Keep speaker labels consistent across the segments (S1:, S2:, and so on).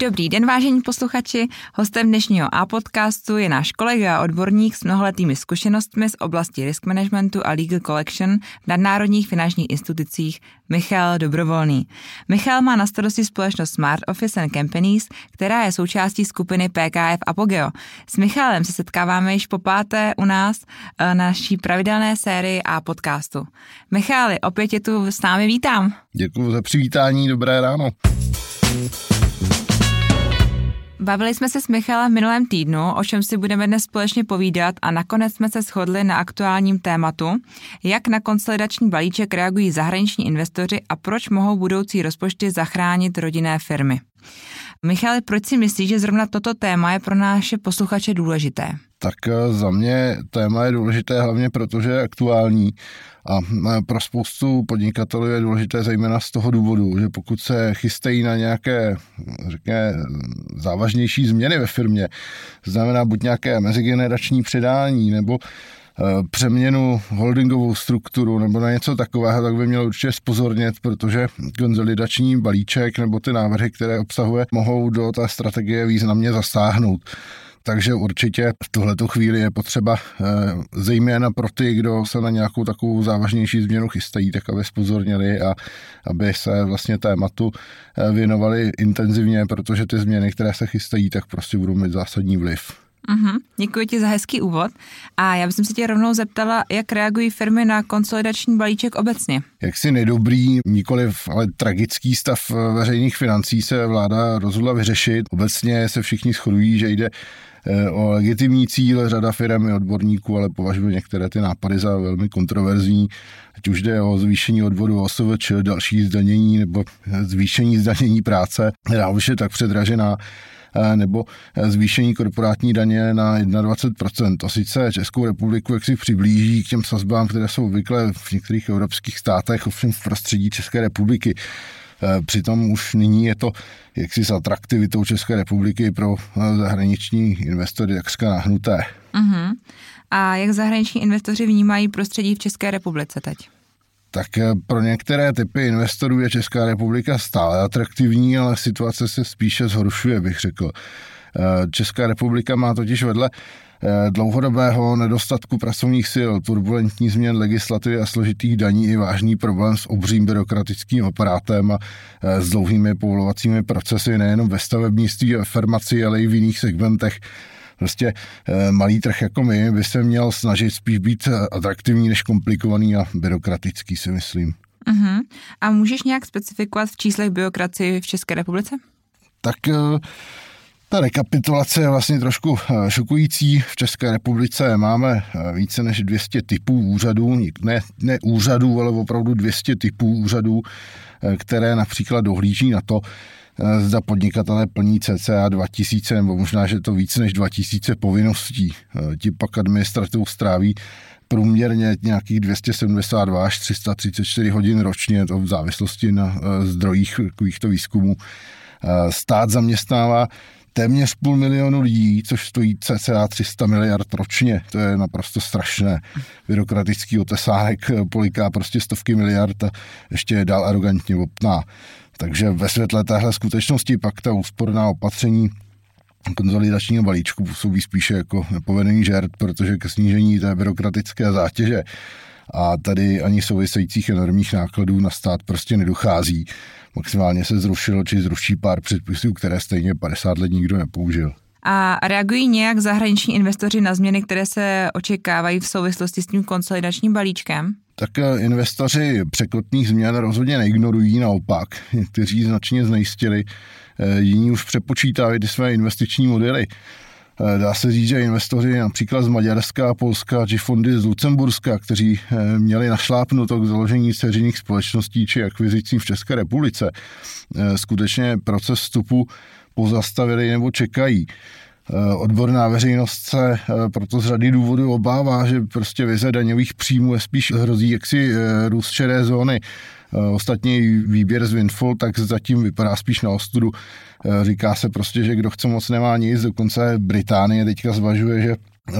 S1: Dobrý den, vážení posluchači. Hostem dnešního A-podcastu je náš kolega a odborník s mnoholetými zkušenostmi z oblasti risk managementu a legal collection v nadnárodních finančních institucích Michal Dobrovolný. Michal má na starosti společnost Smart Office and Companies, která je součástí skupiny PKF Apogeo. S Michalem se setkáváme již po páté u nás eh, na naší pravidelné sérii A-podcastu. Michali, opět je tu s námi vítám.
S2: Děkuji za přivítání, dobré ráno.
S1: Bavili jsme se s Michalem v minulém týdnu, o čem si budeme dnes společně povídat a nakonec jsme se shodli na aktuálním tématu, jak na konsolidační balíček reagují zahraniční investoři a proč mohou budoucí rozpočty zachránit rodinné firmy. Michale, proč si myslíš, že zrovna toto téma je pro naše posluchače důležité?
S2: Tak eh, za mě téma je důležité hlavně proto, že je aktuální a eh, pro spoustu podnikatelů je důležité zejména z toho důvodu, že pokud se chystají na nějaké, řekně, závažnější změny ve firmě, znamená buď nějaké mezigenerační předání nebo eh, přeměnu holdingovou strukturu nebo na něco takového, tak by mělo určitě spozornět, protože konzolidační balíček nebo ty návrhy, které obsahuje, mohou do té strategie významně zasáhnout. Takže určitě v tuhleto chvíli je potřeba eh, zejména pro ty, kdo se na nějakou takovou závažnější změnu chystají, tak aby spozornili a aby se vlastně tématu eh, věnovali intenzivně, protože ty změny, které se chystají, tak prostě budou mít zásadní vliv.
S1: Mm-hmm. Děkuji ti za hezký úvod. A já bych se tě rovnou zeptala, jak reagují firmy na konsolidační balíček obecně.
S2: Jak si nedobrý, nikoliv ale tragický stav eh, veřejných financí se vláda rozhodla vyřešit. Obecně se všichni shodují, že jde Eh, o legitimní cíl, řada firm i odborníků, ale považuji některé ty nápady za velmi kontroverzní, ať už jde o zvýšení odvodu OSVČ, další zdanění nebo zvýšení zdanění práce, která už je tak předražená, eh, nebo zvýšení korporátní daně na 21%. To sice Českou republiku jak si přiblíží k těm sazbám, které jsou obvykle v některých evropských státech, ovšem v prostředí České republiky. Eh, přitom už nyní je to jaksi s atraktivitou České republiky pro eh, zahraniční investory takřka nahnuté. Uh-huh.
S1: A jak zahraniční investoři vnímají prostředí v České republice teď?
S2: Tak eh, pro některé typy investorů je Česká republika stále atraktivní, ale situace se spíše zhoršuje, bych řekl. Česká republika má totiž vedle Eh, dlouhodobého nedostatku pracovních sil, turbulentní změn legislativy a složitých daní i vážný problém s obřím byrokratickým aparátem a eh, s dlouhými povolovacími procesy nejenom ve stavebnictví a farmaci, ale i v jiných segmentech. Prostě eh, malý trh jako my by se měl snažit spíš být atraktivní než komplikovaný a byrokratický, si myslím.
S1: Uh-huh. A můžeš nějak specifikovat v číslech byrokracii v České republice?
S2: Tak ta rekapitulace je vlastně trošku eh, šokující. V České republice máme eh, více než 200 typů úřadů, ne, ne úřadů, ale opravdu 200 typů úřadů, eh, které například dohlíží na to, zda podnikatelé plní cca 2000 nebo možná, že to více než 2000 povinností. Ti pak administrativu stráví průměrně nějakých 272 až 334 hodin ročně, to v závislosti na zdrojích takovýchto výzkumů. Stát zaměstnává téměř půl milionu lidí, což stojí cca 300 miliard ročně. To je naprosto strašné. Byrokratický otesánek poliká prostě stovky miliard a ještě je dál arrogantně opná. Takže ve světle téhle skutečnosti pak ta úsporná opatření konzolidačního balíčku působí spíše jako nepovedený žert, protože ke snížení té byrokratické zátěže a tady ani souvisejících enormních nákladů na stát prostě nedochází. Maximálně se zrušilo či zruší pár předpisů, které stejně 50 let nikdo nepoužil.
S1: A reagují nějak zahraniční investoři na změny, které se očekávají v souvislosti s tím konsolidačním balíčkem?
S2: Tak eh, investoři překotných změn rozhodně neignorují, naopak. Někteří značně znejistili, eh, jiní už přepočítávají ty své investiční modely. Eh, dá se říct, že investoři například z Maďarska, Polska či fondy z Lucemburska, kteří eh, měli našlápnuto k založení seřiných společností či akvizicím v České republice, eh, skutečně proces vstupu pozastavili nebo čekají. Odborná veřejnost se proto z řady důvodů obává, že prostě vize daňových příjmů je spíš hrozí jaksi růst šedé zóny. Ostatně výběr z Windfall tak zatím vypadá spíš na ostudu. Eh, říká se prostě, že kdo chce moc nemá nic, dokonce Británie teďka zvažuje, že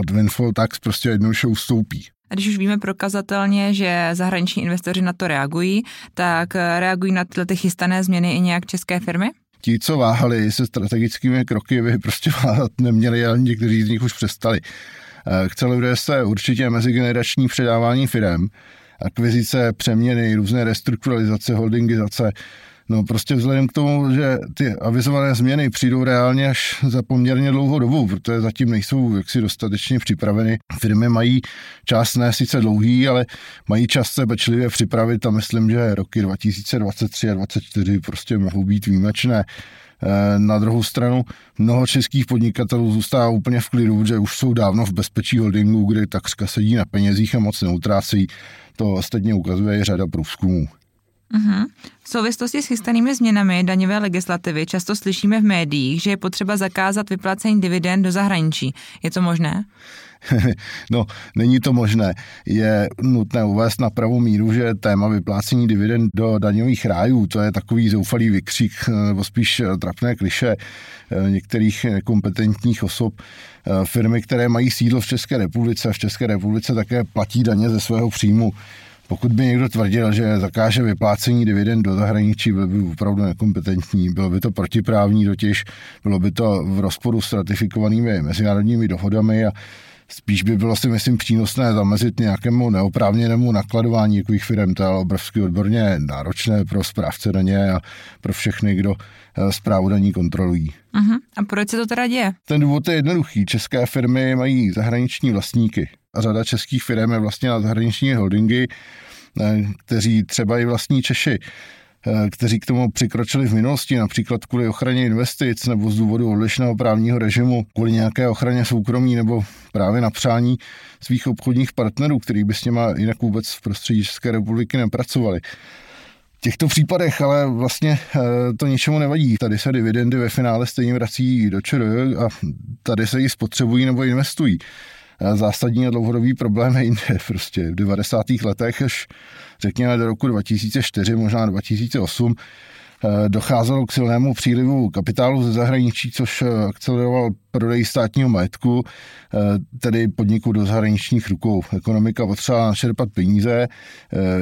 S2: od Windfall Tax prostě jednoduše ustoupí.
S1: A když už víme prokazatelně, že zahraniční investoři na to reagují, tak reagují na tyhle ty chystané změny i nějak české firmy?
S2: ti, co váhali se strategickými kroky, by prostě váhat neměli, ale někteří z nich už přestali. Acceleruje se určitě mezigenerační předávání firem, akvizice, přeměny, různé restrukturalizace, holdingizace, No prostě vzhledem k tomu, že ty avizované změny přijdou reálně až za poměrně dlouhou dobu, protože zatím nejsou jaksi dostatečně připraveny. Firmy mají čas ne sice dlouhý, ale mají čas se pečlivě připravit a myslím, že roky 2023 a 2024 prostě mohou být výjimečné. Eh, na druhou stranu mnoho českých podnikatelů zůstává úplně v klidu, že už jsou dávno v bezpečí holdingu, kde takřka sedí na penězích a moc neutrácejí. To ostatně ukazuje i řada průzkumů.
S1: Uh-huh. V souvislosti s chystanými změnami daňové legislativy často slyšíme v médiích, že je potřeba zakázat vyplácení dividend do zahraničí. Je to možné?
S2: no, není to možné. Je nutné uvést na pravou míru, že téma vyplácení dividend do daňových rájů, to je takový zoufalý vykřik, nebo spíš trapné kliše eh, některých kompetentních osob. Eh, firmy, které mají sídlo v České republice, v České republice také platí daně ze svého příjmu. Pokud by někdo tvrdil, že zakáže vyplácení dividend do zahraničí, byl by opravdu nekompetentní. Bylo by to protiprávní totiž, bylo by to v rozporu s ratifikovanými mezinárodními dohodami a spíš by bylo si myslím přínosné zamezit nějakému neoprávněnému nakladování takových firm. To je obrovsky odborně náročné pro správce daně a pro všechny, kdo zprávu eh, daní kontrolují.
S1: Uh-huh. A proč se to teda děje?
S2: Ten důvod je jednoduchý. České firmy mají zahraniční vlastníky a řada českých firm je vlastně na zahraniční holdingy, eh, kteří třeba i vlastní Češi kteří k tomu přikročili v minulosti, například kvůli ochraně investic nebo z důvodu odlišného právního režimu, kvůli nějaké ochraně soukromí nebo právě na přání svých obchodních partnerů, který by s něma jinak vůbec v prostředí České republiky nepracovali. V těchto případech ale vlastně eh, to ničemu nevadí. Tady se dividendy ve finále stejně vrací do ČR a tady se ji spotřebují nebo investují zásadní a dlouhodobý problém je jinde. Prostě v 90. letech až řekněme do roku 2004, možná 2008, eh, docházelo k silnému přílivu kapitálu ze zahraničí, což eh, akceleroval prodej státního majetku, eh, tedy podniku do zahraničních rukou. Ekonomika potřeba načerpat peníze,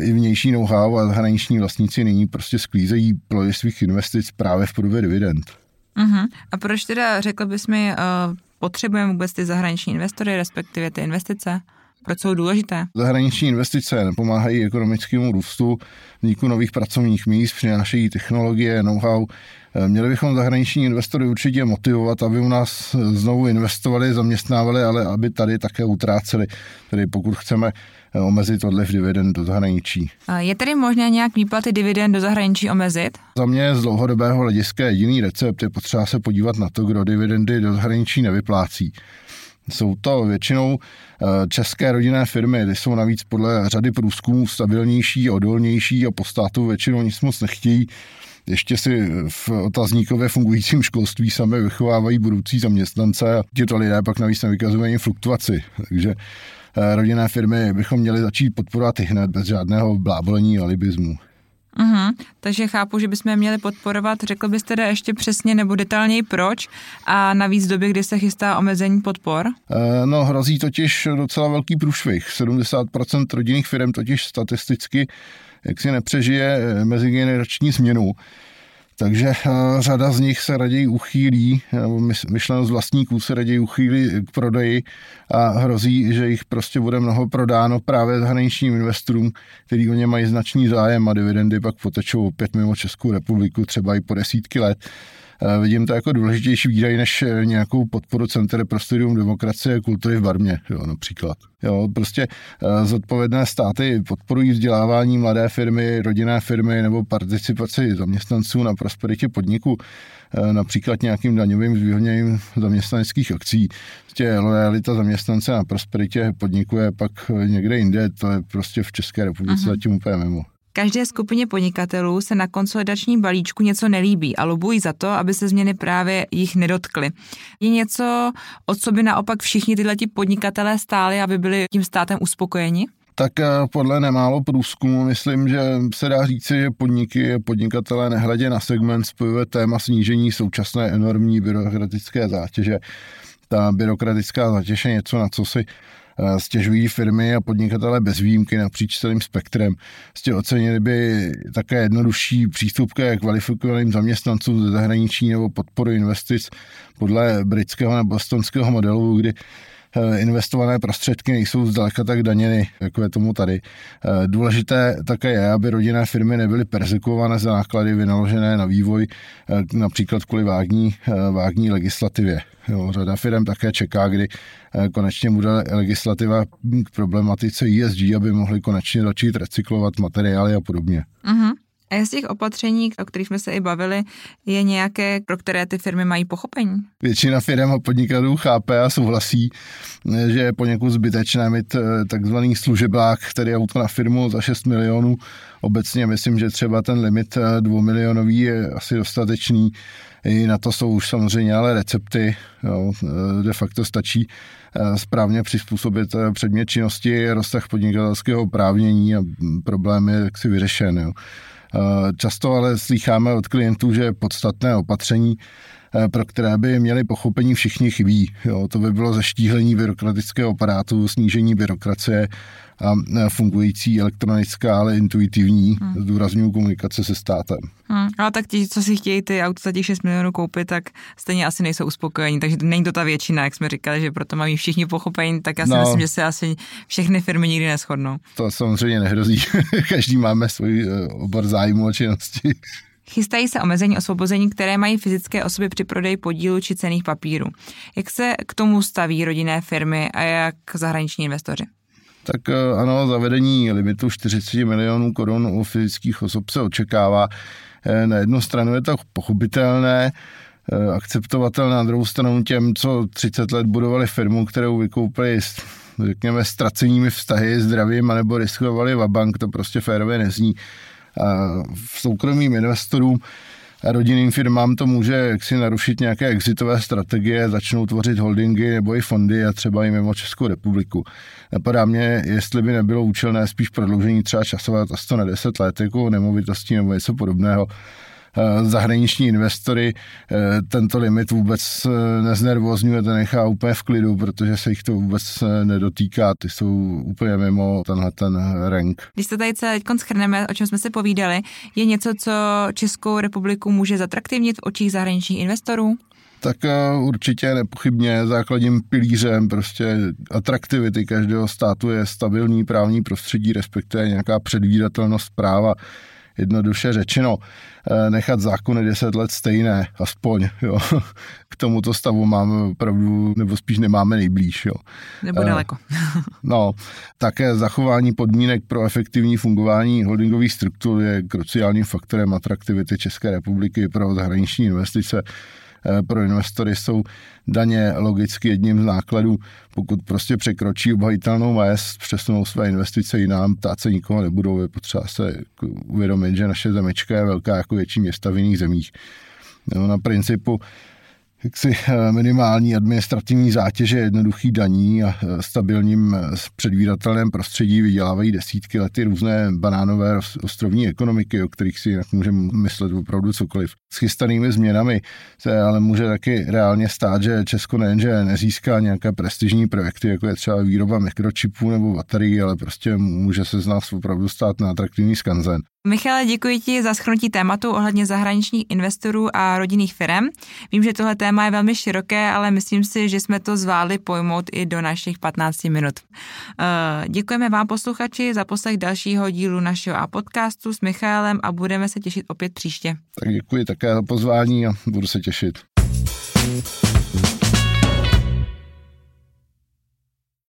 S2: i vnější know-how a zahraniční vlastníci nyní prostě sklízejí plody svých investic právě v podobě dividend.
S1: Uh-huh. A proč teda, řekl bys mi, uh potřebujeme vůbec ty zahraniční investory, respektive ty investice? Proč jsou důležité?
S2: Zahraniční investice napomáhají ekonomickému růstu, vzniku nových pracovních míst, přinášejí technologie, know-how. Měli bychom zahraniční investory určitě motivovat, aby u nás znovu investovali, zaměstnávali, ale aby tady také utráceli. Tedy pokud chceme omezit odliv dividend do zahraničí.
S1: Je tedy možné nějak výplaty dividend do zahraničí omezit?
S2: Za mě z dlouhodobého hlediska jediný recept je potřeba se podívat na to, kdo dividendy do zahraničí nevyplácí. Jsou to většinou eh, české rodinné firmy, ty jsou navíc podle řady průzkumů stabilnější, odolnější a po státu většinou nic moc nechtějí. Ještě si v otazníkově fungujícím školství sami vychovávají budoucí zaměstnance a tyto lidé pak navíc nevykazují fluktuaci. Takže eh, rodinné firmy bychom měli začít podporovat i hned bez žádného blábolení alibismu.
S1: Uh-huh. Takže chápu, že bychom je měli podporovat. Řekl byste teda ještě přesně nebo detailněji proč a navíc v době, kdy se chystá omezení podpor?
S2: Uh, no hrozí totiž docela velký průšvih. 70% rodinných firm totiž statisticky jak si nepřežije eh, mezigenerační změnu. Takže eh, řada z nich se raději uchýlí, nebo myšleno z vlastníků se raději uchýlí k prodeji a hrozí, že jich prostě bude mnoho prodáno právě zahraničním investorům, který o ně mají značný zájem a dividendy pak potečou opět mimo Českou republiku třeba i po desítky let. Eh, vidím to jako důležitější výdaj než eh, nějakou podporu Centra pro studium demokracie a kultury v Barmě, jo, například. Jo, prostě eh, zodpovědné státy podporují vzdělávání mladé firmy, rodinné firmy nebo participaci zaměstnanců na prosperitě podniku, například nějakým daňovým zvýhodněním zaměstnaneckých akcí. Prostě lojalita zaměstnance na prosperitě podniku je pak někde jinde, to je prostě v České republice uh-huh. zatím úplně mimo.
S1: Každé skupině podnikatelů se na konsolidační balíčku něco nelíbí a lobují za to, aby se změny právě jich nedotkly. Je něco, o co by naopak všichni tyhle podnikatelé stáli, aby byli tím státem uspokojeni?
S2: tak eh, podle nemálo průzkumu myslím, že se dá říci, že podniky podnikatelé nehledě na segment spojuje téma snížení současné enormní byrokratické zátěže. Ta byrokratická zátěž je něco, na co si stěžují firmy a podnikatele bez výjimky napříč celým spektrem. Prostě ocenili by také jednodušší přístup ke kvalifikovaným zaměstnancům ze zahraničí nebo podporu investic podle britského nebo bostonského modelu, kdy Eh, investované prostředky nejsou zdaleka tak daněny, jako je tomu tady. Eh, důležité také je, aby rodinné firmy nebyly persekuované za náklady vynaložené na vývoj, eh, například kvůli vágní, vágní legislativě. Jo, řada firm také čeká, kdy konečně bude legislativa k problematice ESG, aby mohli konečně začít recyklovat materiály a podobně. Uh-huh.
S1: A z těch opatření, o kterých jsme se i bavili, je nějaké, pro které ty firmy mají pochopení?
S2: Většina firm a podnikatelů chápe a souhlasí, že je poněkud zbytečné mít eh, takzvaný služeblák, který auto na firmu za 6 milionů. Obecně myslím, že třeba ten limit 2 eh, milionový je asi dostatečný. I na to jsou už samozřejmě ale recepty. Jo. Eh, de facto stačí správně přizpůsobit předmět činnosti, rozsah podnikatelského oprávnění a problém je jaksi vyřešen. Jo. Často ale slycháme od klientů, že podstatné opatření Eh, pro které by měli pochopení všichni chybí. Jo, to by bylo zaštíhlení byrokratického aparátu, snížení byrokracie a eh, fungující elektronická, ale intuitivní hmm. komunikace se státem.
S1: Hmm. Ale tak ti, co si chtějí ty auta za těch 6 milionů koupit, tak stejně asi nejsou uspokojení, takže není to ta většina, jak jsme říkali, že proto mají všichni pochopení, tak já si no, myslím, že se asi všechny firmy nikdy neschodnou.
S2: To samozřejmě nehrozí. Každý máme svůj eh, obor zájmu a činnosti.
S1: Chystají se omezení osvobození, které mají fyzické osoby při prodeji podílu či cených papírů. Jak se k tomu staví rodinné firmy a jak zahraniční investoři?
S2: Tak eh, ano, zavedení limitu 40 milionů korun u fyzických osob se očekává. Eh, na jednu stranu je to pochopitelné, eh, akceptovatelné, na druhou stranu těm, co 30 let budovali firmu, kterou vykoupili s, řekněme, ztracenými vztahy, zdravím, anebo riskovali v bank, to prostě férově nezní v soukromým investorům a rodinným firmám to může jaksi narušit nějaké exitové strategie, začnou tvořit holdingy nebo i fondy a třeba i mimo Českou republiku. Napadá mě, jestli by nebylo účelné spíš prodloužení třeba časové to na 10 let jako nemovitostí nebo něco podobného, Eh, zahraniční investory eh, tento limit vůbec eh, neznervozňuje, to nechá úplně v klidu, protože se jich to vůbec nedotýká, ty jsou úplně mimo tenhle ten rank.
S1: Když to tady teď schrneme, o čem jsme se povídali, je něco, co Českou republiku může zatraktivnit v očích zahraničních investorů?
S2: tak určitě nepochybně základním pilířem prostě atraktivity každého státu je stabilní právní prostředí, respektive nějaká předvídatelnost práva jednoduše řečeno, eh, nechat zákony 10 let stejné, aspoň, jo. K tomuto stavu máme opravdu, nebo spíš nemáme nejblíž, jo.
S1: Nebo eh, daleko.
S2: no, také zachování podmínek pro efektivní fungování holdingových struktur je kruciálním faktorem atraktivity České republiky pro zahraniční investice. Eh, pro investory jsou daně logicky jedním z nákladů. Pokud prostě překročí obhajitelnou mez, přesunou své investice jinam, ptát se nikoho nebudou, je potřeba se uvědomit, že naše zemička je velká jako větší města v jiných zemích. No, na principu jaksi eh, minimální administrativní zátěže, jednoduchý daní a eh, stabilním eh, předvídatelném prostředí vydělávají desítky lety různé banánové ostrovní ekonomiky, o kterých si jinak můžeme myslet opravdu cokoliv. S chystanými změnami se ale může taky reálně stát, že Česko nejenže nezíská nějaké prestižní projekty, jako je třeba výroba mikročipů nebo baterií, ale prostě může se z nás opravdu stát na atraktivní skanzen.
S1: Michale, děkuji ti za schrnutí tématu ohledně zahraničních investorů a rodinných firm. Vím, že tohle téma je velmi široké, ale myslím si, že jsme to zvládli pojmout i do našich 15 minut. Eh, děkujeme vám posluchači za poslech dalšího dílu našeho a podcastu s Michálem a budeme se těšit opět příště.
S2: Tak děkuji také za pozvání a budu se těšit.